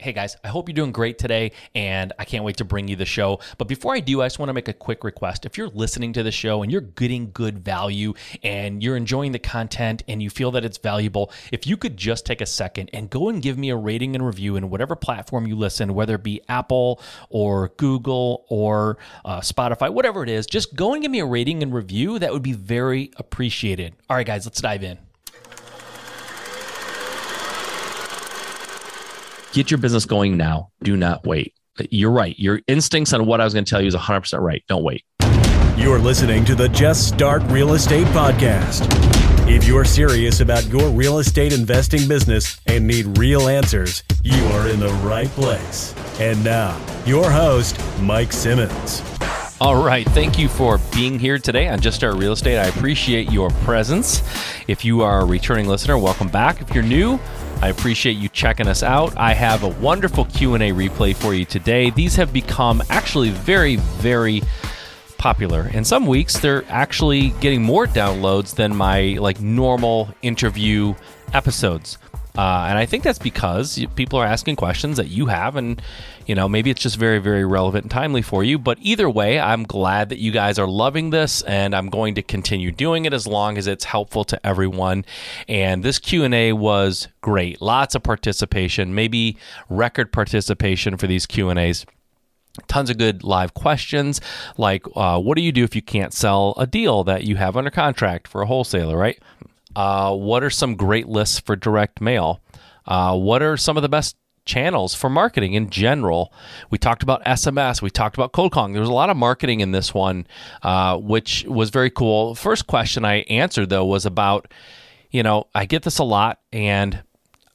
Hey guys, I hope you're doing great today, and I can't wait to bring you the show. But before I do, I just want to make a quick request. If you're listening to the show and you're getting good value and you're enjoying the content and you feel that it's valuable, if you could just take a second and go and give me a rating and review in whatever platform you listen, whether it be Apple or Google or uh, Spotify, whatever it is, just go and give me a rating and review. That would be very appreciated. All right, guys, let's dive in. Get your business going now. Do not wait. You're right. Your instincts on what I was going to tell you is 100% right. Don't wait. You're listening to the Just Start Real Estate Podcast. If you're serious about your real estate investing business and need real answers, you are in the right place. And now, your host, Mike Simmons. All right. Thank you for being here today on Just Start Real Estate. I appreciate your presence. If you are a returning listener, welcome back. If you're new, I appreciate you checking us out. I have a wonderful Q&A replay for you today. These have become actually very very popular. In some weeks they're actually getting more downloads than my like normal interview episodes. Uh, and I think that's because people are asking questions that you have, and you know maybe it's just very, very relevant and timely for you. But either way, I'm glad that you guys are loving this, and I'm going to continue doing it as long as it's helpful to everyone. And this Q and A was great, lots of participation, maybe record participation for these Q and As tons of good live questions like uh, what do you do if you can't sell a deal that you have under contract for a wholesaler right uh, what are some great lists for direct mail? Uh, what are some of the best channels for marketing in general? We talked about SMS. We talked about cold calling. There was a lot of marketing in this one, uh, which was very cool. First question I answered though was about, you know, I get this a lot and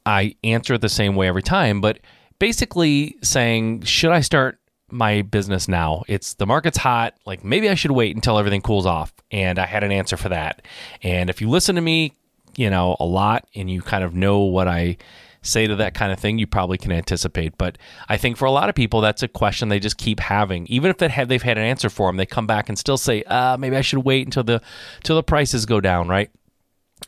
I answer it the same way every time, but basically saying, should I start my business now. It's the market's hot. Like maybe I should wait until everything cools off. And I had an answer for that. And if you listen to me, you know, a lot and you kind of know what I say to that kind of thing, you probably can anticipate. But I think for a lot of people, that's a question they just keep having. Even if they have, they've had an answer for them, they come back and still say, uh, maybe I should wait until the until the prices go down, right?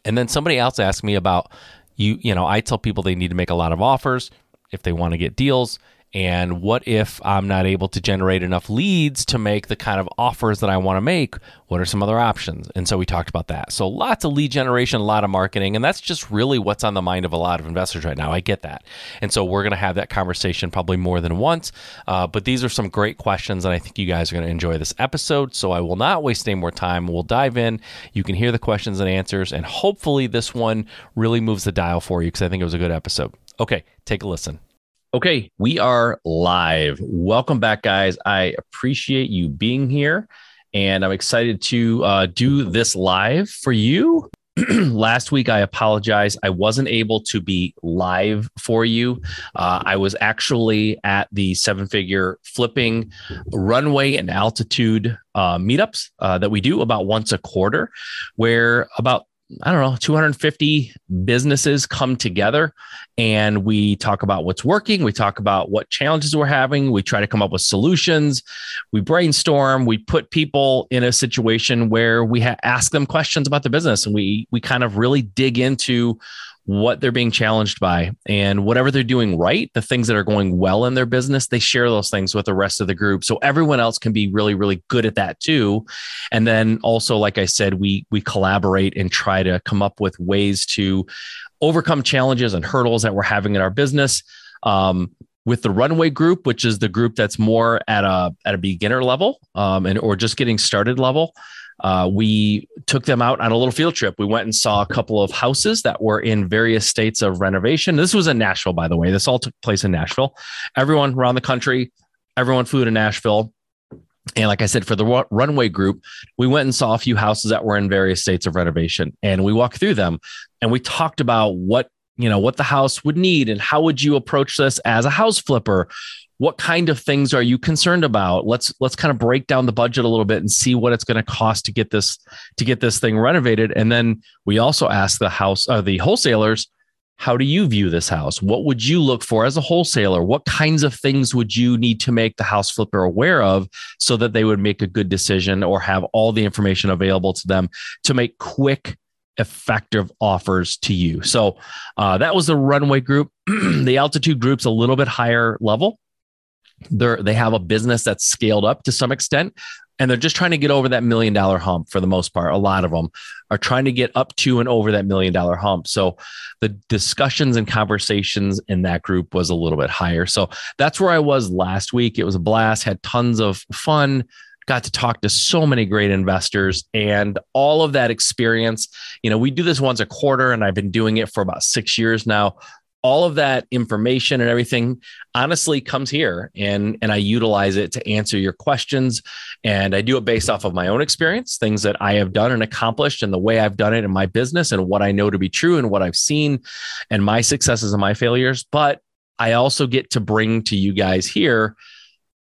And then somebody else asked me about you. You know, I tell people they need to make a lot of offers if they want to get deals. And what if I'm not able to generate enough leads to make the kind of offers that I want to make? What are some other options? And so we talked about that. So lots of lead generation, a lot of marketing, and that's just really what's on the mind of a lot of investors right now. I get that. And so we're going to have that conversation probably more than once. Uh, but these are some great questions, and I think you guys are going to enjoy this episode. So I will not waste any more time. We'll dive in. You can hear the questions and answers, and hopefully this one really moves the dial for you because I think it was a good episode. Okay, take a listen. Okay, we are live. Welcome back, guys. I appreciate you being here, and I'm excited to uh, do this live for you. Last week, I apologize. I wasn't able to be live for you. Uh, I was actually at the seven figure flipping runway and altitude uh, meetups uh, that we do about once a quarter, where about I don't know, 250 businesses come together and we talk about what's working. We talk about what challenges we're having. We try to come up with solutions. We brainstorm. We put people in a situation where we ha- ask them questions about the business and we, we kind of really dig into what they're being challenged by and whatever they're doing right, the things that are going well in their business, they share those things with the rest of the group. So everyone else can be really, really good at that too. And then also, like I said, we we collaborate and try to come up with ways to overcome challenges and hurdles that we're having in our business. Um, with the runway group, which is the group that's more at a at a beginner level um, and or just getting started level uh, we took them out on a little field trip. We went and saw a couple of houses that were in various states of renovation. This was in Nashville, by the way. This all took place in Nashville. Everyone around the country, everyone flew to Nashville. And like I said, for the runway group, we went and saw a few houses that were in various states of renovation and we walked through them and we talked about what, you know, what the house would need and how would you approach this as a house flipper? What kind of things are you concerned about let's let's kind of break down the budget a little bit and see what it's going to cost to get this to get this thing renovated and then we also ask the house uh, the wholesalers how do you view this house what would you look for as a wholesaler what kinds of things would you need to make the house flipper aware of so that they would make a good decision or have all the information available to them to make quick effective offers to you. So uh, that was the runway group. the altitude group's a little bit higher level. They're, they have a business that's scaled up to some extent and they're just trying to get over that million dollar hump for the most part. A lot of them are trying to get up to and over that million dollar hump. So the discussions and conversations in that group was a little bit higher. So that's where I was last week. It was a blast, had tons of fun, got to talk to so many great investors and all of that experience. You know, we do this once a quarter, and I've been doing it for about six years now. All of that information and everything honestly comes here and and I utilize it to answer your questions and I do it based off of my own experience things that I have done and accomplished and the way I've done it in my business and what I know to be true and what I've seen and my successes and my failures but I also get to bring to you guys here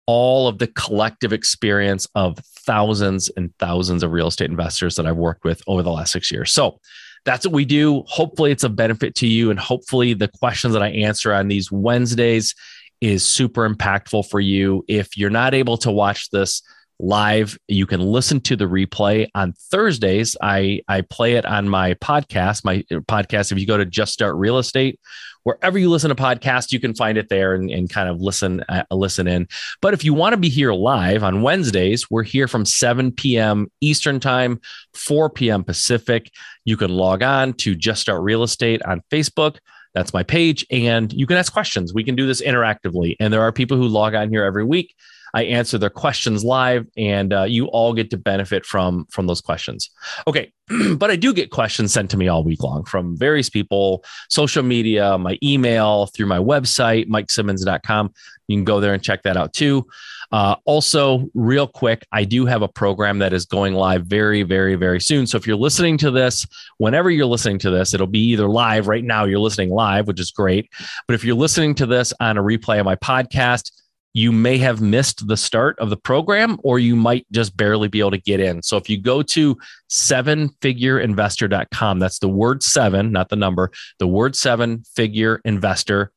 all of the collective experience of thousands and thousands of real estate investors that I've worked with over the last six years. So that's what we do. Hopefully, it's a benefit to you. And hopefully, the questions that I answer on these Wednesdays is super impactful for you. If you're not able to watch this, live. You can listen to the replay on Thursdays. I, I play it on my podcast. My uh, podcast, if you go to Just Start Real Estate, wherever you listen to podcasts, you can find it there and, and kind of listen uh, listen in. But if you want to be here live on Wednesdays, we're here from 7 p.m. Eastern Time, 4 p.m. Pacific. You can log on to Just Start Real Estate on Facebook. That's my page. And you can ask questions. We can do this interactively. And there are people who log on here every week I answer their questions live, and uh, you all get to benefit from from those questions. Okay, but I do get questions sent to me all week long from various people, social media, my email, through my website, MikeSimmons.com. You can go there and check that out too. Uh, also, real quick, I do have a program that is going live very, very, very soon. So if you're listening to this, whenever you're listening to this, it'll be either live right now, you're listening live, which is great. But if you're listening to this on a replay of my podcast, you may have missed the start of the program or you might just barely be able to get in. So if you go to sevenfigureinvestor.com, that's the word seven, not the number, the word seven figure investor.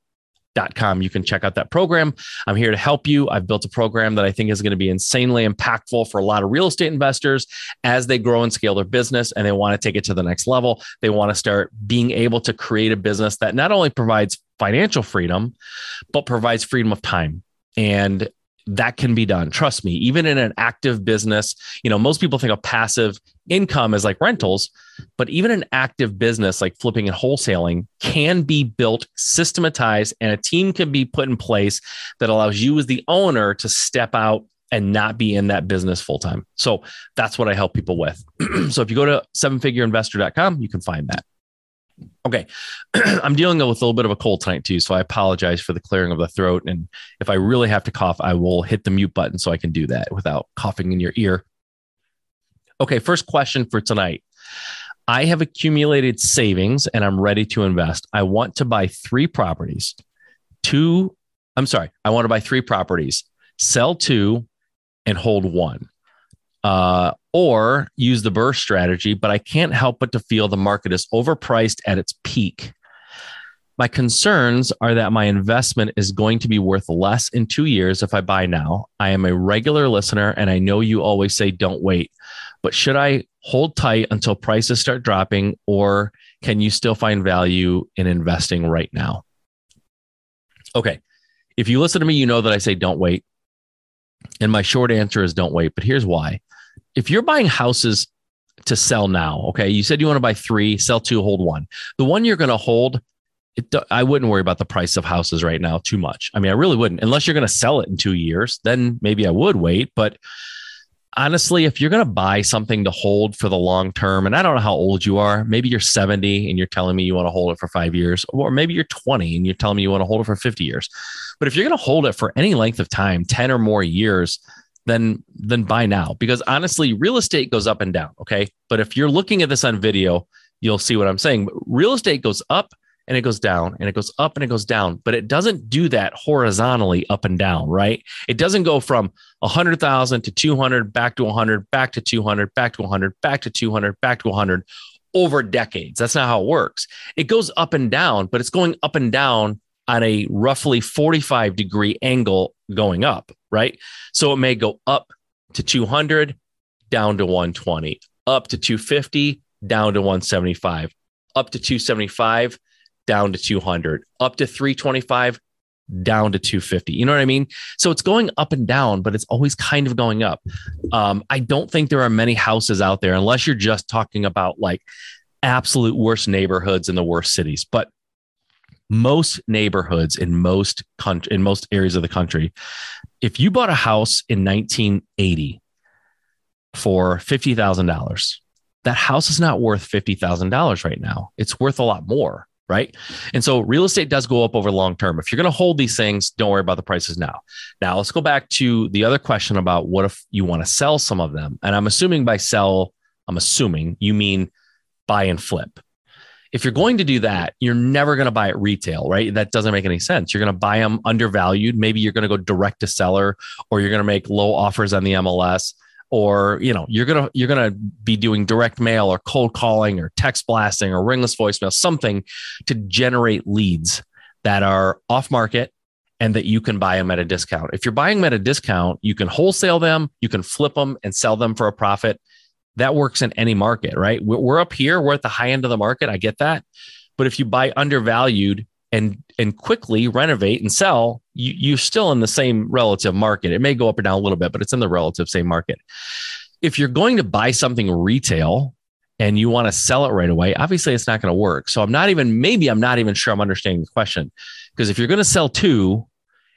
Com. You can check out that program. I'm here to help you. I've built a program that I think is going to be insanely impactful for a lot of real estate investors as they grow and scale their business and they want to take it to the next level. They want to start being able to create a business that not only provides financial freedom, but provides freedom of time and that can be done. Trust me, even in an active business, you know, most people think of passive income as like rentals, but even an active business like flipping and wholesaling can be built, systematized, and a team can be put in place that allows you as the owner to step out and not be in that business full time. So that's what I help people with. so if you go to sevenfigureinvestor.com, you can find that. Okay. I'm dealing with a little bit of a cold tonight too. So I apologize for the clearing of the throat. And if I really have to cough, I will hit the mute button so I can do that without coughing in your ear. Okay. First question for tonight. I have accumulated savings and I'm ready to invest. I want to buy three properties. Two, I'm sorry, I want to buy three properties, sell two, and hold one. Uh, or use the BRRRR strategy, but I can't help but to feel the market is overpriced at its peak. My concerns are that my investment is going to be worth less in two years if I buy now. I am a regular listener and I know you always say don't wait, but should I hold tight until prices start dropping or can you still find value in investing right now? Okay. If you listen to me, you know that I say don't wait. And my short answer is don't wait, but here's why if you're buying houses to sell now, okay, you said you want to buy three, sell two, hold one. The one you're going to hold, it, I wouldn't worry about the price of houses right now too much. I mean, I really wouldn't, unless you're going to sell it in two years. Then maybe I would wait. But honestly, if you're going to buy something to hold for the long term, and I don't know how old you are, maybe you're 70 and you're telling me you want to hold it for five years, or maybe you're 20 and you're telling me you want to hold it for 50 years. But if you're going to hold it for any length of time, 10 or more years, then then buy now because honestly real estate goes up and down okay? But if you're looking at this on video you'll see what i'm saying. Real estate goes up and it goes down and it goes up and it goes down but it doesn't do that horizontally up and down right? It doesn't go from 100000 to 200 back to 100 back to 200 back to 100 back to 200 back to 100 over decades. That's not how it works. It goes up and down but it's going up and down on a roughly 45 degree angle going up, right? So it may go up to 200, down to 120, up to 250, down to 175, up to 275, down to 200, up to 325, down to 250. You know what I mean? So it's going up and down, but it's always kind of going up. Um, I don't think there are many houses out there, unless you're just talking about like absolute worst neighborhoods in the worst cities. But most neighborhoods in most country in most areas of the country, if you bought a house in 1980 for fifty thousand dollars, that house is not worth fifty thousand dollars right now. It's worth a lot more right? And so real estate does go up over long term. If you're going to hold these things, don't worry about the prices now. Now let's go back to the other question about what if you want to sell some of them? And I'm assuming by sell, I'm assuming you mean buy and flip. If you're going to do that, you're never going to buy it retail, right? That doesn't make any sense. You're going to buy them undervalued. Maybe you're going to go direct to seller or you're going to make low offers on the MLS or you know you're gonna you're gonna be doing direct mail or cold calling or text blasting or ringless voicemail something to generate leads that are off market and that you can buy them at a discount if you're buying them at a discount you can wholesale them you can flip them and sell them for a profit that works in any market right we're up here we're at the high end of the market i get that but if you buy undervalued and and quickly renovate and sell, you you're still in the same relative market. It may go up or down a little bit, but it's in the relative same market. If you're going to buy something retail and you want to sell it right away, obviously it's not going to work. So I'm not even maybe I'm not even sure I'm understanding the question because if you're going to sell two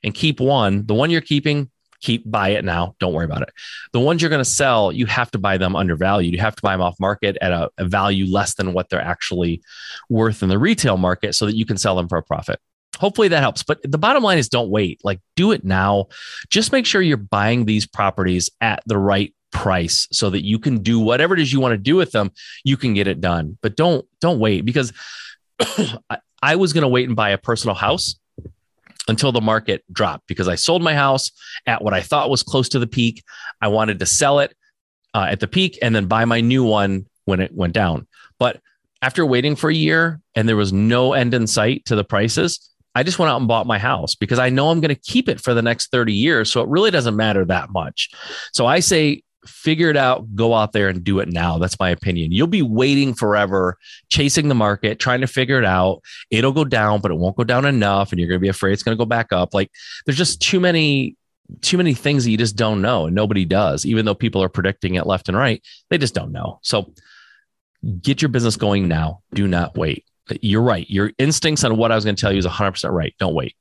and keep one, the one you're keeping keep buy it now. Don't worry about it. The ones you're going to sell, you have to buy them undervalued. You have to buy them off market at a, a value less than what they're actually worth in the retail market so that you can sell them for a profit. Hopefully that helps. But the bottom line is don't wait. Like do it now. Just make sure you're buying these properties at the right price so that you can do whatever it is you want to do with them. You can get it done. But don't don't wait because I, I was going to wait and buy a personal house until the market dropped because I sold my house at what I thought was close to the peak. I wanted to sell it uh, at the peak and then buy my new one when it went down. But after waiting for a year and there was no end in sight to the prices, I just went out and bought my house because I know I'm going to keep it for the next 30 years. So it really doesn't matter that much. So I say figure it out, go out there and do it now. That's my opinion. You'll be waiting forever, chasing the market, trying to figure it out. It'll go down, but it won't go down enough. And you're going to be afraid it's going to go back up. Like there's just too many, too many things that you just don't know. And nobody does, even though people are predicting it left and right, they just don't know. So get your business going now. Do not wait. You're right. Your instincts on what I was going to tell you is 100% right. Don't wait.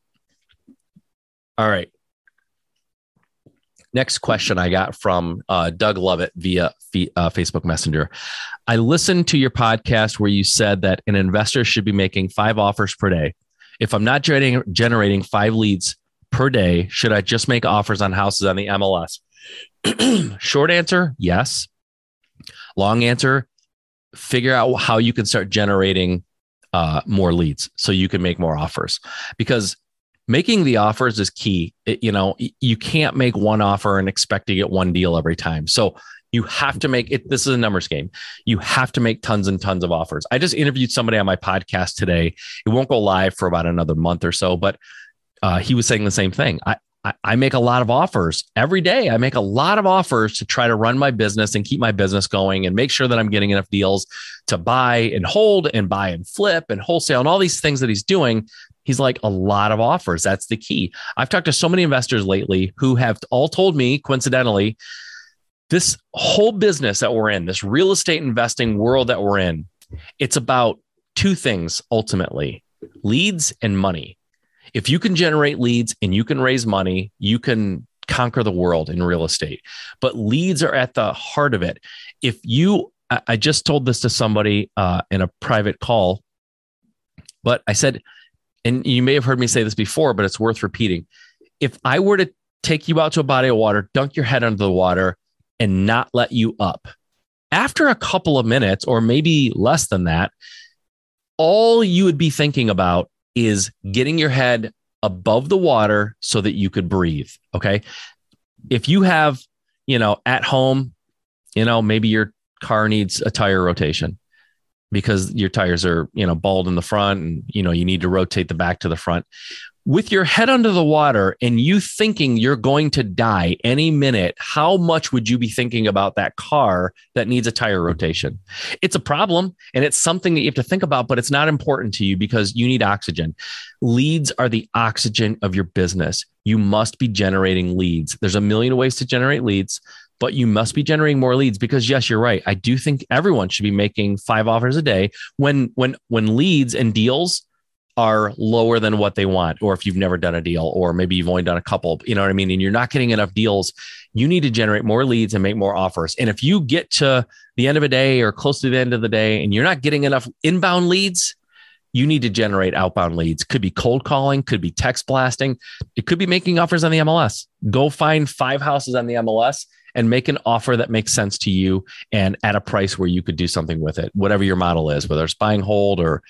All right. Next question I got from uh, Doug Lovett via uh, Facebook Messenger. I listened to your podcast where you said that an investor should be making five offers per day. If I'm not generating, generating five leads per day, should I just make offers on houses on the MLS? Short answer, yes. Long answer, figure out how you can start generating uh, more leads so you can make more offers. Because making the offers is key. It, you know, you can't make one offer and expect to get one deal every time. So you have to make it. This is a numbers game. You have to make tons and tons of offers. I just interviewed somebody on my podcast today. It won't go live for about another month or so, but uh, he was saying the same thing. I, I make a lot of offers every day. I make a lot of offers to try to run my business and keep my business going and make sure that I'm getting enough deals to buy and hold and buy and flip and wholesale and all these things that he's doing He's like a lot of offers. That's the key. I've talked to so many investors lately who have all told me, coincidentally, this whole business that we're in, this real estate investing world that we're in, it's about two things ultimately leads and money. If you can generate leads and you can raise money, you can conquer the world in real estate. But leads are at the heart of it. If you, I just told this to somebody uh, in a private call, but I said, and you may have heard me say this before, but it's worth repeating. If I were to take you out to a body of water, dunk your head under the water, and not let you up, after a couple of minutes, or maybe less than that, all you would be thinking about is getting your head above the water so that you could breathe. Okay. If you have, you know, at home, you know, maybe your car needs a tire rotation because your tires are you know bald in the front and you know you need to rotate the back to the front with your head under the water and you thinking you're going to die any minute, how much would you be thinking about that car that needs a tire rotation? It's a problem and it's something that you have to think about, but it's not important to you because you need oxygen. Leads are the oxygen of your business. You must be generating leads. There's a million ways to generate leads but you must be generating more leads because yes you're right i do think everyone should be making five offers a day when when when leads and deals are lower than what they want, or if you've never done a deal, or maybe you've only done a couple, you know what I mean? And you're not getting enough deals, you need to generate more leads and make more offers. And if you get to the end of a day or close to the end of the day and you're not getting enough inbound leads, you need to generate outbound leads. Could be cold calling, could be text blasting, it could be making offers on the MLS. Go find five houses on the MLS and make an offer that makes sense to you and at a price where you could do something with it, whatever your model is, whether it's buying hold or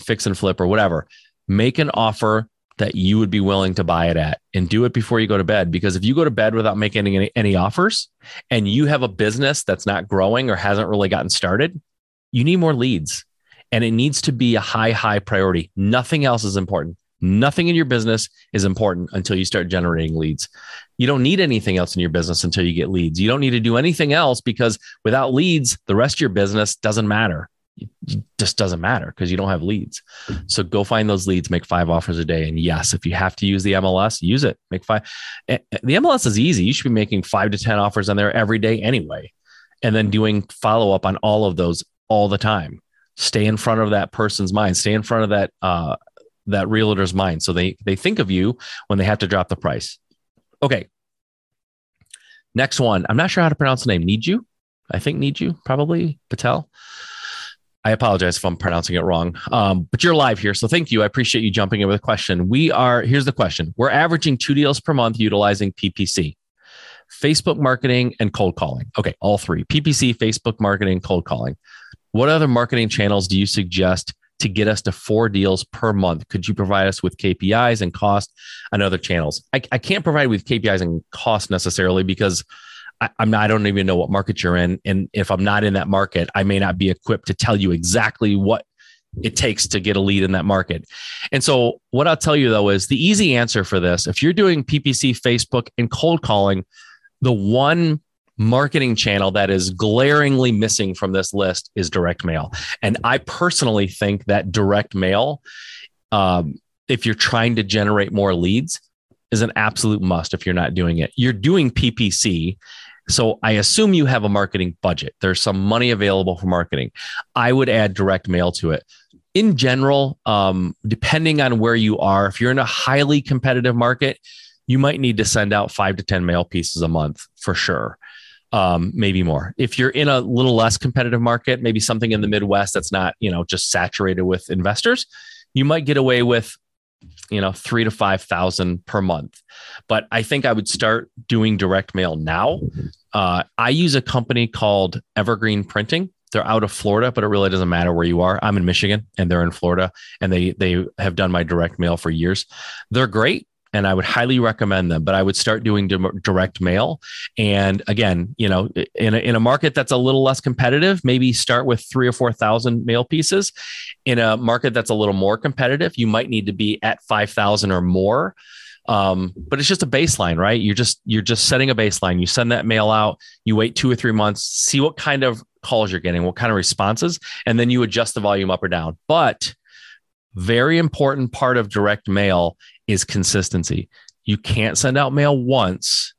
fix and flip or whatever. Make an offer that you would be willing to buy it at and do it before you go to bed. Because if you go to bed without making any, any offers and you have a business that's not growing or hasn't really gotten started, you need more leads and it needs to be a high, high priority. Nothing else is important. Nothing in your business is important until you start generating leads. You don't need anything else in your business until you get leads. You don't need to do anything else because without leads, the rest of your business doesn't matter. It just doesn't matter because you don't have leads. So go find those leads, make five offers a day. And yes, if you have to use the MLS, use it. Make five. Eh, eh, the MLS is easy. You should be making five to 10 offers on there every day anyway. And then doing follow up on all of those all the time. Stay in front of that person's mind. Stay in front of that uh, that realtor's mind. So they they think of you when they have to drop the price. Okay. Next one. I'm not sure how to pronounce the name. Need you? I think need you probably Patel. I apologize if I'm pronouncing it wrong, um, but you're live here. So thank you. I appreciate you jumping in with a question. We are, here's the question We're averaging two deals per month utilizing PPC, Facebook marketing, and cold calling. Okay, all three PPC, Facebook marketing, cold calling. What other marketing channels do you suggest to get us to four deals per month? Could you provide us with KPIs and cost on other channels? I, I can't provide with KPIs and cost necessarily because I, am not, I don't even know what market you're in. And if I'm not in that market, I may not be equipped to tell you exactly what it takes to get a lead in that market. And so, what I'll tell you though is the easy answer for this if you're doing PPC, Facebook, and cold calling, the one marketing channel that is glaringly missing from this list is direct mail. And I personally think that direct mail, um, if you're trying to generate more leads, is an absolute must if you're not doing it. You're doing PPC. So I assume you have a marketing budget. There's some money available for marketing. I would add direct mail to it. In general, um, depending on where you are, if you're in a highly competitive market, you might need to send out five to 10 mail pieces a month for sure um, maybe more. If you're in a little less competitive market, maybe something in the Midwest that's not, you know, just saturated with investors, you might get away with, you know, three to 5,000 per month. But I think I would start doing direct mail now. Uh, I use a company called Evergreen Printing. They're out of Florida, but it really doesn't matter where you are. I'm in Michigan and they're in Florida and they, they have done my direct mail for years. They're great and I would highly recommend them. But I would start doing direct mail. And again, you know, in a, in a market that's a little less competitive, maybe start with three or 4,000 mail pieces. In a market that's a little more competitive, you might need to be at 5,000 or more. Um, but it's just a baseline, right? You're just you're just setting a baseline. You send that mail out, you wait two or three months, see what kind of calls you're getting, what kind of responses, and then you adjust the volume up or down. But very important part of direct mail is consistency. You can't send out mail once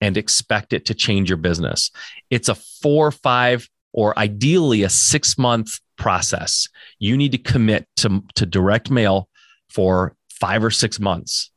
and expect it to change your business. It's a four, five, or ideally a six month process. You need to commit to, to direct mail for five or six months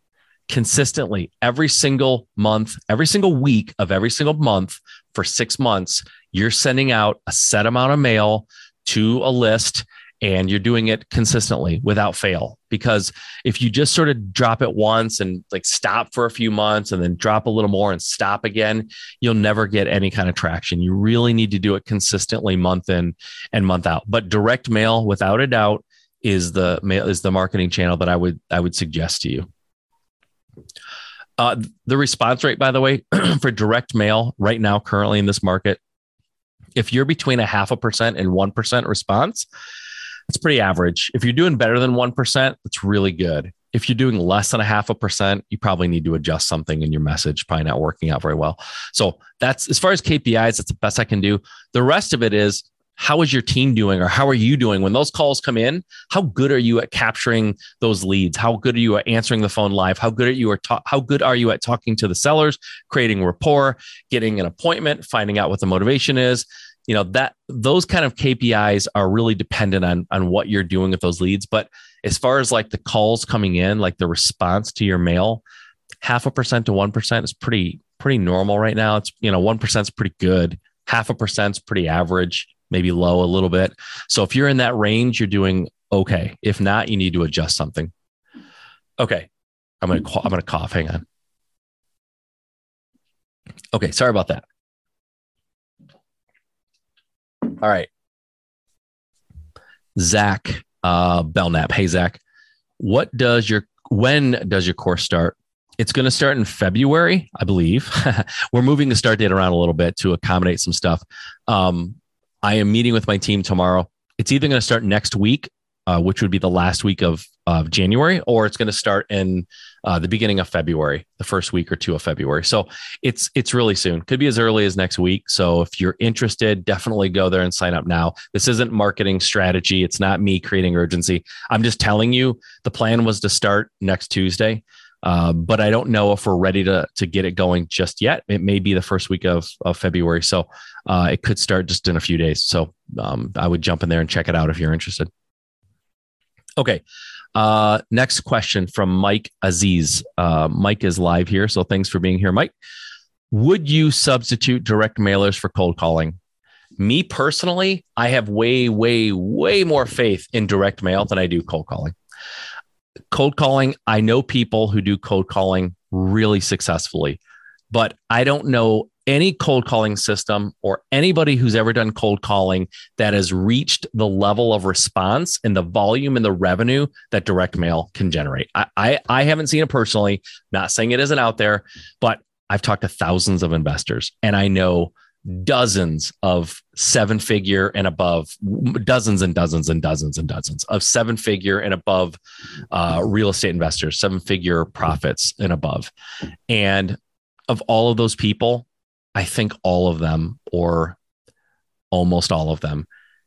consistently every single month, every single week of every single month for six months. You're sending out a set amount of mail to a list and you're doing it consistently without fail. Because if you just sort of drop it once and like stop for a few months and then drop a little more and stop again, you'll never get any kind of traction. You really need to do it consistently month in and month out. But direct mail, without a doubt, is the mail is the marketing channel that I would I would suggest to you. Uh, the response rate, by the way, for direct mail right now, currently in this market, if you're between a half a percent and one percent response, it's pretty average. If you're doing better than 1%, that's really good. if you're doing less than a half a percent, you probably need to adjust something in your message, probably not working out very well. So that's as far as KPIs, that's the best I can do. The rest of it is how is your team doing or how are you doing when those calls come in how good are you at capturing those leads how good are you at answering the phone live how good are you at ta- how good are you at talking to the sellers creating rapport getting an appointment finding out what the motivation is you know that those kind of kpis are really dependent on on what you're doing with those leads but as far as like the calls coming in like the response to your mail half a percent to 1% is pretty pretty normal right now it's you know 1% is pretty good half a percent is pretty average maybe low a little bit. So if you're in that range, you're doing okay. If not, you need to adjust something. Okay. I'm to I'm to cough. Hang on. Okay, sorry about that. All right. Zach uh, Belknap. Hey, Zach, what does your when does your course start? It's going to start in February, I believe. We're moving the start date around a little bit to accommodate some stuff. Um, I am meeting with my team tomorrow. It's either going to start next week, uh, which would be the last week of, of January, or it's going to start in uh, the beginning of February, the first week or two of February. So it's it's really soon. Could be as early as next week. So if you're interested, definitely go there and sign up now. This isn't marketing strategy. It's not me creating urgency. I'm just telling you the plan was to start next Tuesday. Uh, but I don't know if we're ready to to get it going just yet. It may be the first week of of February, so uh, it could start just in a few days. So um, I would jump in there and check it out if you're interested. Okay. Uh, next question from Mike Aziz. Uh, Mike is live here, so thanks for being here, Mike. Would you substitute direct mailers for cold calling? Me personally, I have way, way, way more faith in direct mail than I do cold calling cold calling, I know people who do cold calling really successfully, but I don't know any cold calling system or anybody who's ever done cold calling that has reached the level of response and the volume and the revenue that direct mail can generate. I, I, I haven't seen it personally, not saying it isn't out there, but I've talked to thousands of investors and I know dozens of seven figure and above, dozens and dozens and dozens and dozens of seven figure and above uh, real estate investors, seven figure profits and above. And of all of those people, I think all of them, or almost all of them,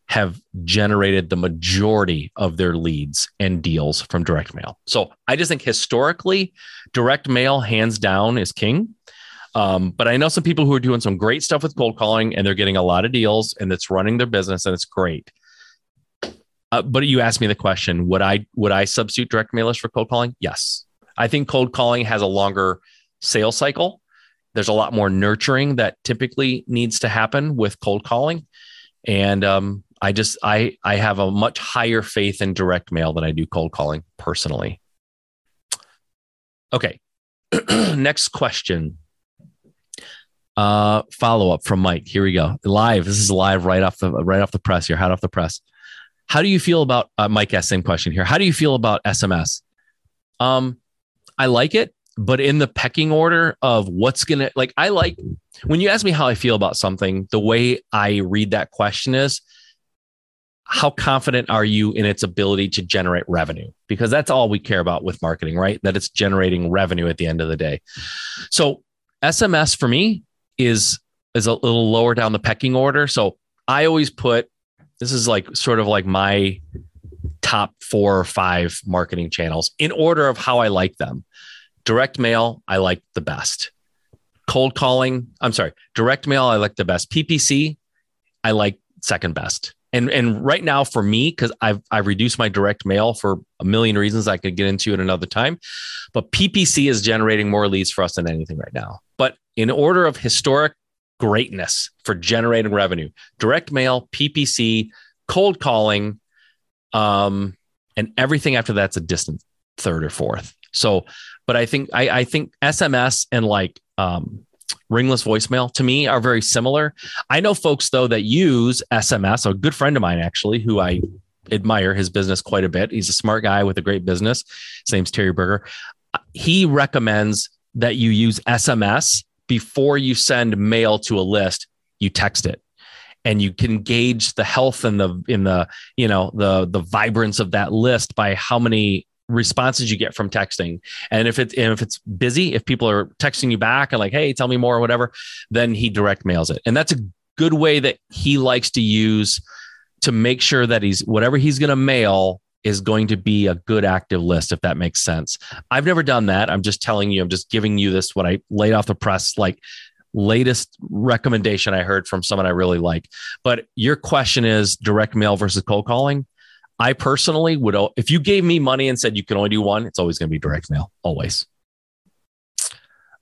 have generated the majority of their leads and deals from direct mail. So I just think historically, direct mail, hands down, is king. Um, but I know some people who are doing some great stuff with cold calling and they're getting a lot of deals and it's running their business and it's great. Uh, but you asked me the question: Would I would I substitute direct mailers for cold calling? Yes, I think cold calling has a longer sales cycle. There's a lot more nurturing that typically needs to happen with cold calling, and um, I just I I have a much higher faith in direct mail than I do cold calling personally. Okay, next question. Uh, follow up from Mike. Here we go. Live. This is live right off the right off the press here, hot off the press. How do you feel about uh, Mike? Asked same question here. How do you feel about SMS? Um, I like it, but in the pecking order of what's gonna like, I like when you ask me how I feel about something. The way I read that question is, how confident are you in its ability to generate revenue? Because that's all we care about with marketing, right? That it's generating revenue at the end of the day. So SMS for me is is a little lower down the pecking order. So I always put this is like sort of like my top four or five marketing channels in order of how I like them. Direct mail, I like the best. Cold calling, I'm sorry, direct mail, I like the best. PPC, I like second best. And and right now for me, because I've I've reduced my direct mail for a million reasons I could get into at another time, but PPC is generating more leads for us than anything right now. But in order of historic greatness for generating revenue, direct mail, PPC, cold calling, um, and everything after that's a distant third or fourth. So, but I think I, I think SMS and like um, ringless voicemail to me are very similar. I know folks though that use SMS. A good friend of mine actually, who I admire his business quite a bit. He's a smart guy with a great business. His name's Terry Berger. He recommends that you use SMS before you send mail to a list. You text it, and you can gauge the health and the in the you know the the vibrance of that list by how many responses you get from texting. And if it's and if it's busy, if people are texting you back and like, hey, tell me more or whatever, then he direct mails it. And that's a good way that he likes to use to make sure that he's whatever he's going to mail is going to be a good active list if that makes sense. I've never done that. I'm just telling you, I'm just giving you this what I laid off the press like latest recommendation I heard from someone I really like. But your question is direct mail versus cold calling. I personally would, if you gave me money and said you can only do one, it's always going to be direct mail, always.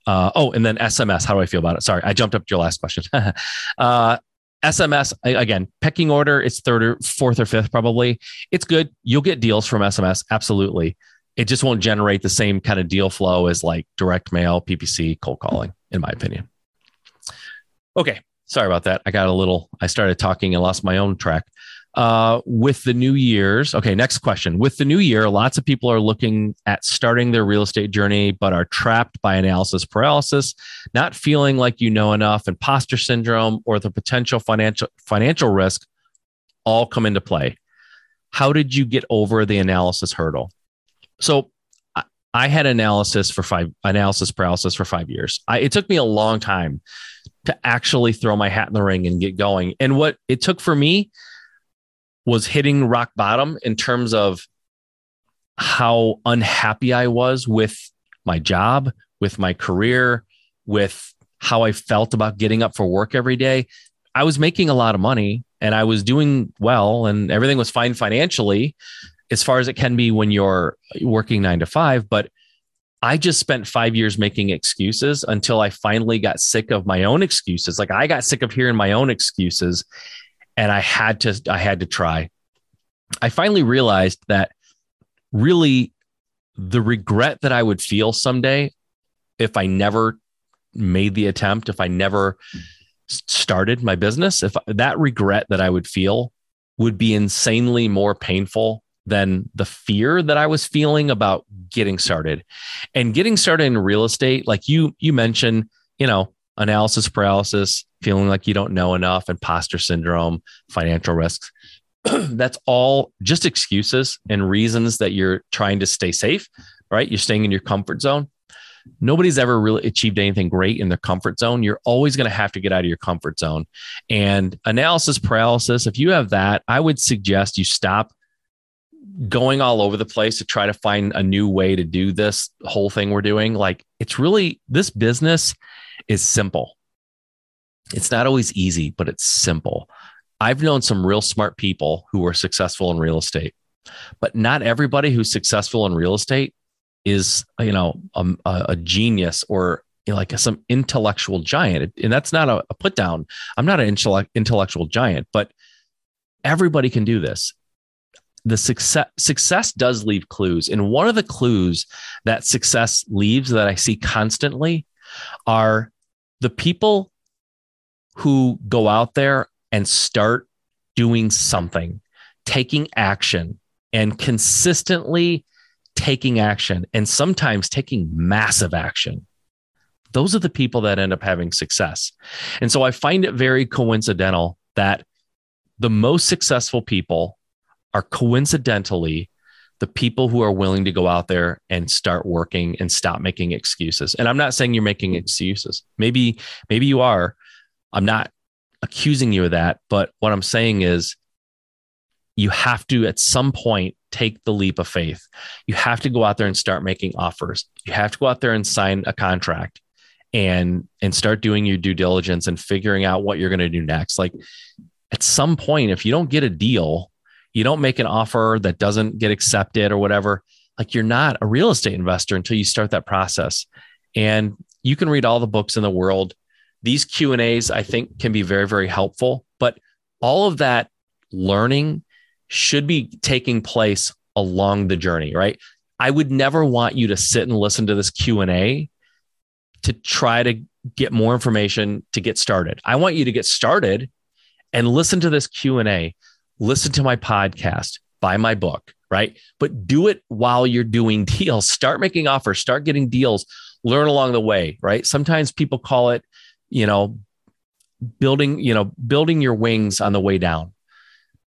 Uh, oh, and then SMS. How do I feel about it? Sorry, I jumped up to your last question. uh, SMS again, pecking order. It's third or fourth or fifth, probably. It's good. You'll get deals from SMS, absolutely. It just won't generate the same kind of deal flow as like direct mail, PPC, cold calling, in my opinion. Okay, sorry about that. I got a little. I started talking and lost my own track uh, with the new year's. Okay, next question. With the new year, lots of people are looking at starting their real estate journey, but are trapped by analysis paralysis, not feeling like you know enough, imposter syndrome, or the potential financial financial risk all come into play. How did you get over the analysis hurdle? So I had analysis for five analysis paralysis for five years. I, it took me a long time to actually throw my hat in the ring and get going. And what it took for me was hitting rock bottom in terms of how unhappy I was with my job, with my career, with how I felt about getting up for work every day. I was making a lot of money and I was doing well and everything was fine financially as far as it can be when you're working nine to five. But I just spent five years making excuses until I finally got sick of my own excuses. Like I got sick of hearing my own excuses and I had to I had to try. I finally realized that really the regret that I would feel someday if I never made the attempt, if I never started my business, if that regret that I would feel would be insanely more painful than the fear that I was feeling about getting started. And getting started in real estate, like you you mentioned, you know, analysis paralysis, feeling like you don't know enough, imposter syndrome, financial risks. That's all just excuses and reasons that you're trying to stay safe, right? You're staying in your comfort zone. Nobody's ever really achieved anything great in their comfort zone. You're always going to have to get out of your comfort zone. And analysis paralysis, if you have that, I would suggest you stop going all over the place to try to find a new way to do this whole thing we're doing. Like it's really this business is simple. It's not always easy, but it's simple. I've known some real smart people who are successful in real estate, but not everybody who's successful in real estate is, you know, a, a genius or like some intellectual giant. And that's not a, a put down. I'm not an intellectual giant, but everybody can do this. The success success does leave clues. And one of the clues that success leaves that I see constantly are the people who go out there and start doing something, taking action, and consistently taking action, and sometimes taking massive action. Those are the people that end up having success. And so I find it very coincidental that the most successful people are coincidentally the people who are willing to go out there and start working and stop making excuses. And I'm not saying you're making excuses. Maybe maybe you are. I'm not accusing you of that, but what I'm saying is you have to at some point take the leap of faith. You have to go out there and start making offers. You have to go out there and sign a contract and and start doing your due diligence and figuring out what you're going to do next. Like at some point if you don't get a deal you don't make an offer that doesn't get accepted or whatever, like you're not a real estate investor until you start that process. And you can read all the books in the world. These Q and A's, I think, can be very, very helpful. But all of that learning should be taking place along the journey, right? I would never want you to sit and listen to this Q and A to try to get more information to get started. I want you to get started and listen to this Q and A listen to my podcast, buy my book, right? But do it while you're doing deals. Start making offers, start getting deals, learn along the way, right? Sometimes people call it, you know, building, you know, building your wings on the way down.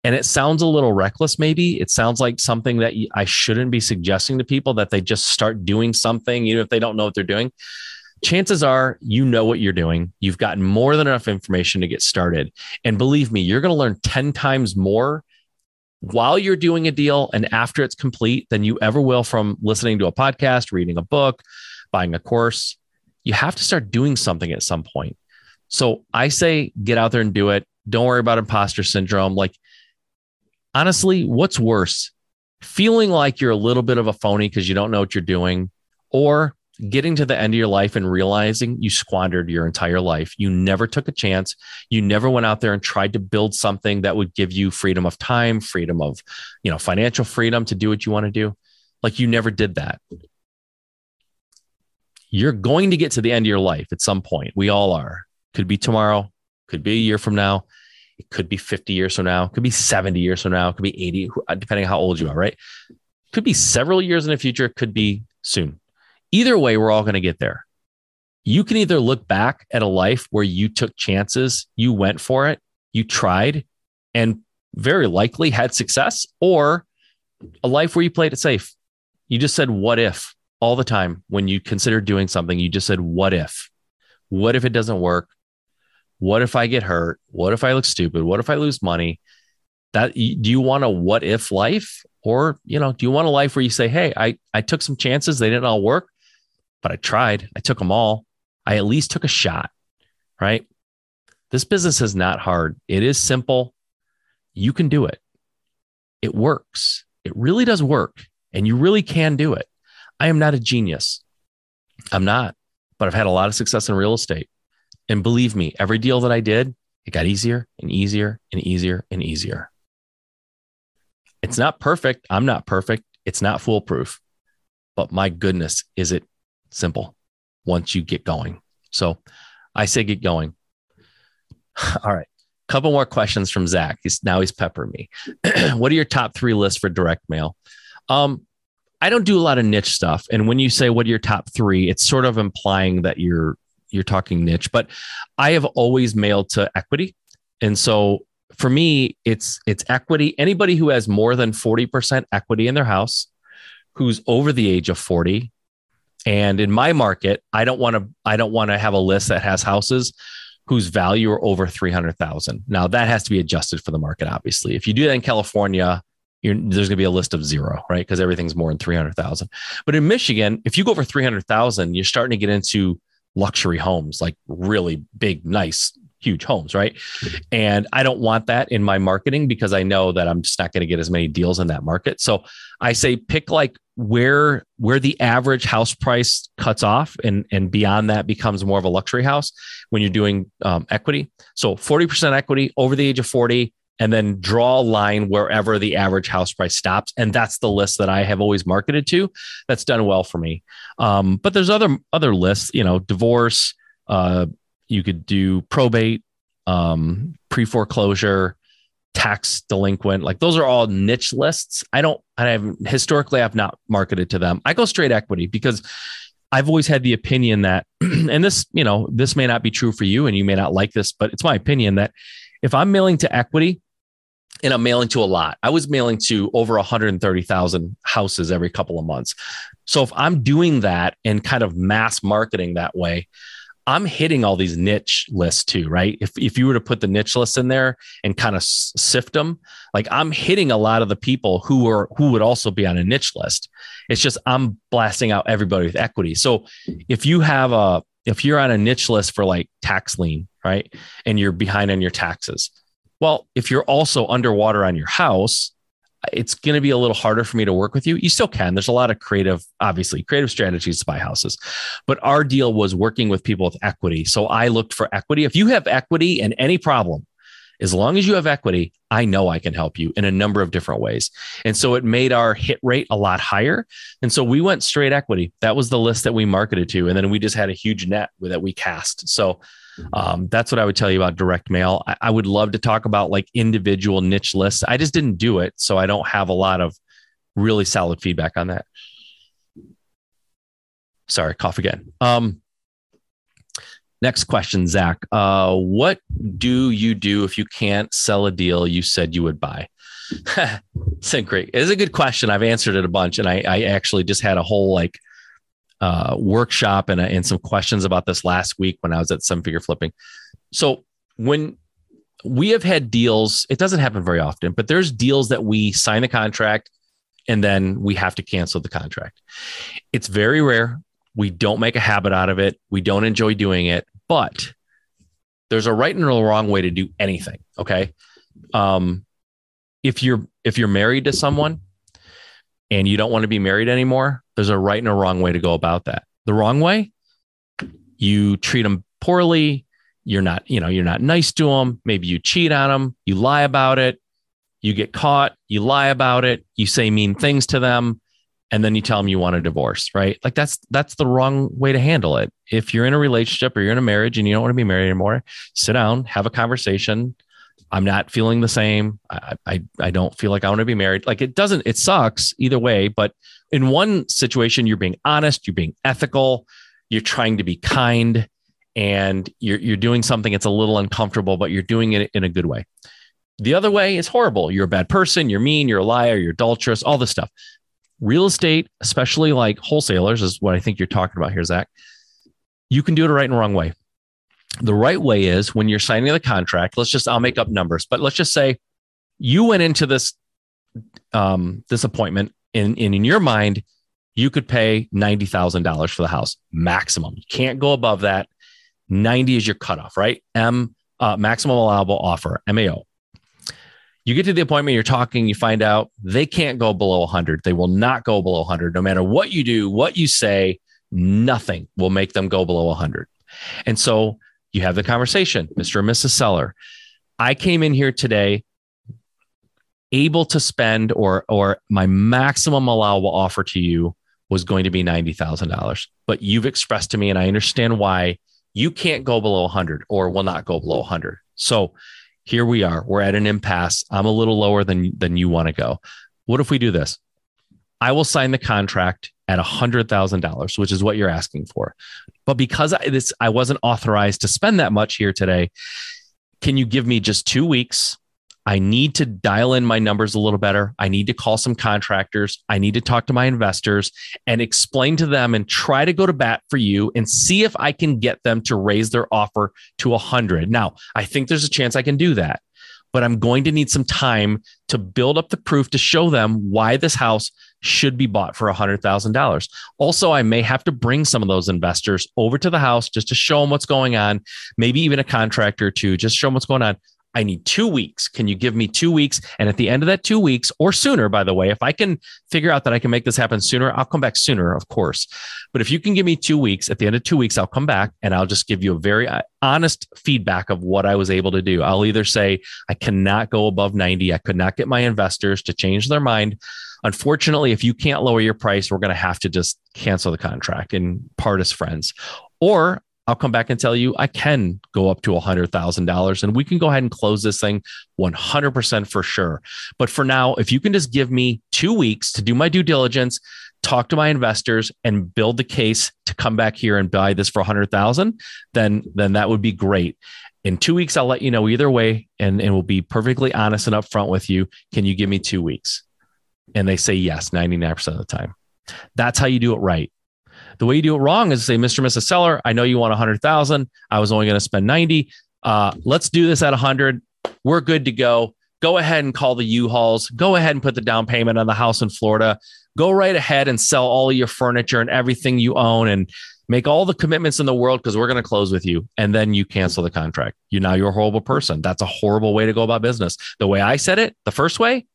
And it sounds a little reckless, maybe. It sounds like something that I shouldn't be suggesting to people that they just start doing something, even if they don't know what they're doing. Chances are you know what you're doing. You've gotten more than enough information to get started. And believe me, you're going to learn 10 times more while you're doing a deal and after it's complete than you ever will from listening to a podcast, reading a book, buying a course. You have to start doing something at some point. So I say get out there and do it. Don't worry about imposter syndrome. Like, honestly, what's worse? Feeling like you're a little bit of a phony because you don't know what you're doing, or getting to the end of your life and realizing you squandered your entire life. You never took a chance. You never went out there and tried to build something that would give you freedom of time, freedom of, you know, financial freedom to do what you want to do. Like you never did that. You're going to get to the end of your life at some point. We all are. Could be tomorrow, could be a year from now. It could be 50 years from now, could be 70 years from now, could be 80, uh, depending on how old you are, right? Could be several years in the future, could be soon Either way, we're all going to get there. You can either look back at a life where you took chances, you went for it, you tried, and very likely had success, or a life where you played it safe. You just said, What if all the time when you consider doing something? You just said, What if? What if it doesn't work? What if I get hurt? What if I look stupid? What if I lose money? That do you want a what if life? Or, you know, do you want a life where you say, Hey, I, I took some chances, they didn't all work but I tried. I took them all. I at least took a shot, right? This business is not hard. It is simple. You can do it. It works. It really does work. And you really can do it. I am not a genius. I'm not, but I've had a lot of success in real estate. And believe me, every deal that I did, it got easier and easier and easier and easier. It's not perfect. I'm not perfect. It's not foolproof. But my goodness, is it Simple. Once you get going. So I say get going. All right. Couple more questions from Zach. He's now he's peppering me. what are your top three lists for direct mail? Um, I don't do a lot of niche stuff. And when you say what are your top three, it's sort of implying that you're you're talking niche. But I have always mailed to equity. And so for me, it's it's equity. Anybody who has more than 40% equity in their house, who's over the age of 40, and in my market, I don't want to I don't want to have a list that has houses whose value are over 300,000. Now that has to be adjusted for the market obviously. If you do that in California, there's going to be a list of zero, right? Because everything's more than 300,000. But in Michigan, if you go over 300,000, you're starting to get into luxury homes, like really big, nice, huge homes, right? And I don't want that in my marketing because I know that I'm just not going to get as many deals in that market. So I say pick like where where the average house price cuts off and and beyond that becomes more of a luxury house when you're doing um, equity so 40% equity over the age of 40 and then draw a line wherever the average house price stops and that's the list that i have always marketed to that's done well for me um, but there's other other lists you know divorce uh, you could do probate um, pre-foreclosure tax delinquent. Like those are all niche lists. I don't, I have historically, I've not marketed to them. I go straight equity because I've always had the opinion that, and this, you know, this may not be true for you and you may not like this, but it's my opinion that if I'm mailing to equity, and I'm mailing to a lot. I was mailing to over 130,000 houses every couple of months. So if I'm doing that and kind of mass marketing that way, I'm hitting all these niche lists too, right? If, if you were to put the niche lists in there and kind of sift them, like I'm hitting a lot of the people who are who would also be on a niche list. It's just I'm blasting out everybody with equity. So if you have a if you're on a niche list for like tax lien, right, and you're behind on your taxes, well, if you're also underwater on your house, it's going to be a little harder for me to work with you. You still can. There's a lot of creative, obviously, creative strategies to buy houses. But our deal was working with people with equity. So I looked for equity. If you have equity and any problem, as long as you have equity, I know I can help you in a number of different ways. And so it made our hit rate a lot higher. And so we went straight equity. That was the list that we marketed to. And then we just had a huge net that we cast. So um, that's what I would tell you about direct mail. I, I, would love to talk about like individual niche lists. I just didn't do it. So I don't have a lot of really solid feedback on that. Sorry, cough again. Um, Next question, Zach. Uh, what do you do if you can't sell a deal you said you would buy? a great. It's a good question. I've answered it a bunch, and I, I actually just had a whole like uh, workshop and, and some questions about this last week when I was at Seven Figure Flipping. So when we have had deals, it doesn't happen very often, but there's deals that we sign the contract and then we have to cancel the contract. It's very rare. We don't make a habit out of it. We don't enjoy doing it, but there's a right and a wrong way to do anything. Okay. Um, if you're if you're married to someone and you don't want to be married anymore, there's a right and a wrong way to go about that. The wrong way, you treat them poorly, you're not, you know, you're not nice to them, maybe you cheat on them, you lie about it, you get caught, you lie about it, you say mean things to them, and then you tell them you want a divorce, right? Like that's that's the wrong way to handle it. If you're in a relationship or you're in a marriage and you don't want to be married anymore, sit down, have a conversation, I'm not feeling the same. I, I, I don't feel like I want to be married. Like it doesn't, it sucks either way. But in one situation, you're being honest, you're being ethical, you're trying to be kind, and you're, you're doing something that's a little uncomfortable, but you're doing it in a good way. The other way is horrible. You're a bad person, you're mean, you're a liar, you're adulterous, all this stuff. Real estate, especially like wholesalers, is what I think you're talking about here, Zach. You can do it right and wrong way the right way is when you're signing the contract, let's just, I'll make up numbers, but let's just say you went into this, um, this appointment and, in your mind, you could pay $90,000 for the house maximum. You can't go above that. 90 is your cutoff, right? M, uh, maximum allowable offer, MAO. You get to the appointment, you're talking, you find out they can't go below 100. They will not go below 100. No matter what you do, what you say, nothing will make them go below 100. And so you have the conversation, Mr. and Mrs. Seller. I came in here today able to spend or or my maximum allowable offer to you was going to be $90,000. But you've expressed to me and I understand why you can't go below 100 or will not go below 100. So here we are. We're at an impasse. I'm a little lower than than you want to go. What if we do this? I will sign the contract at $100,000, which is what you're asking for. But because I, this, I wasn't authorized to spend that much here today, can you give me just two weeks? I need to dial in my numbers a little better. I need to call some contractors. I need to talk to my investors and explain to them and try to go to bat for you and see if I can get them to raise their offer to 100. Now, I think there's a chance I can do that but I'm going to need some time to build up the proof to show them why this house should be bought for $100,000. Also, I may have to bring some of those investors over to the house just to show them what's going on, maybe even a contractor or two, just show them what's going on. I need two weeks. Can you give me two weeks? And at the end of that two weeks or sooner, by the way, if I can figure out that I can make this happen sooner, I'll come back sooner, of course. But if you can give me two weeks, at the end of two weeks, I'll come back and I'll just give you a very uh, honest feedback of what I was able to do. I'll either say, I cannot go above 90. I could not get my investors to change their mind. Unfortunately, if you can't lower your price, we're going to have to just cancel the contract and part as friends. Or I'll come back and tell you I can go up to $100,000 and we can go ahead and close this thing 100% for sure. But for now, if you can just give me two weeks to do my due diligence, talk to my investors and build the case to come back here and buy this for 100,000, then then that would be great. In 2 weeks I'll let you know either way and and we'll be perfectly honest and upfront with you. Can you give me 2 weeks? And they say yes 99% of the time. That's how you do it right. The way you do it wrong is say, Mr. Mrs. Seller, I know you want a hundred thousand. I was only going to spend 90. Uh, let's do this at a hundred. We're good to go. Go ahead and call the U-Hauls. Go ahead and put the down payment on the house in Florida. Go right ahead and sell all your furniture and everything you own and make all the commitments in the world because we're going to close with you. And then you cancel the contract. You now you're a horrible person. That's a horrible way to go about business. The way I said it, the first way,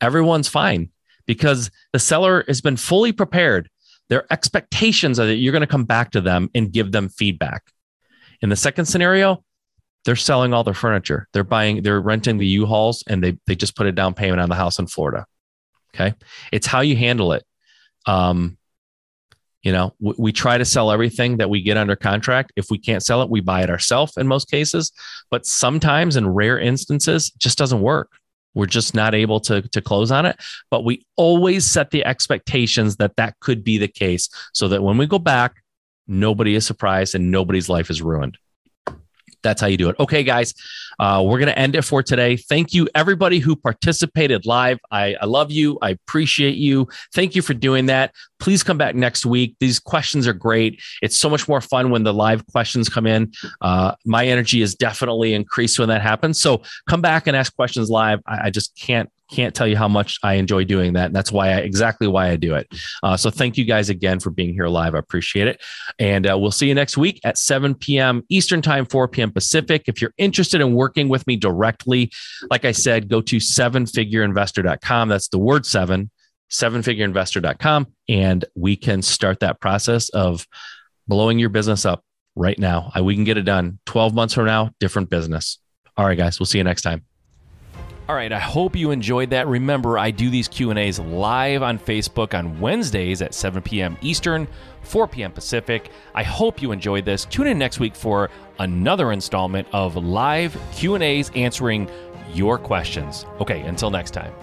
everyone's fine because the seller has been fully prepared their expectations are that you're going to come back to them and give them feedback. In the second scenario, they're selling all their furniture. They're buying, they're renting the U-Hauls and they, they just put a down payment on the house in Florida. Okay. It's how you handle it. Um, you know, we, we try to sell everything that we get under contract. If we can't sell it, we buy it ourselves in most cases. But sometimes, in rare instances, just doesn't work. We're just not able to, to close on it. But we always set the expectations that that could be the case so that when we go back, nobody is surprised and nobody's life is ruined. That's how you do it. Okay, guys, uh, we're going to end it for today. Thank you, everybody who participated live. I, I love you. I appreciate you. Thank you for doing that. Please come back next week. These questions are great. It's so much more fun when the live questions come in. Uh, my energy is definitely increased when that happens. So come back and ask questions live. I, I just can't can't tell you how much I enjoy doing that. And that's why I exactly why I do it. Uh, so thank you guys again for being here live. I appreciate it. And uh, we'll see you next week at 7 p.m. Eastern Time, 4 p.m. Pacific. If you're interested in working with me directly, like I said, go to sevenfigureinvestor.com. That's the word seven, sevenfigureinvestor.com. And we can start that process of blowing your business up right now. We can get it done 12 months from now, different business. All right, guys, we'll see you next time. All right, I hope you enjoyed that. Remember, I do these Q&As live on Facebook on Wednesdays at 7 p.m. Eastern, 4 p.m. Pacific. I hope you enjoyed this. Tune in next week for another installment of live Q&As answering your questions. Okay, until next time.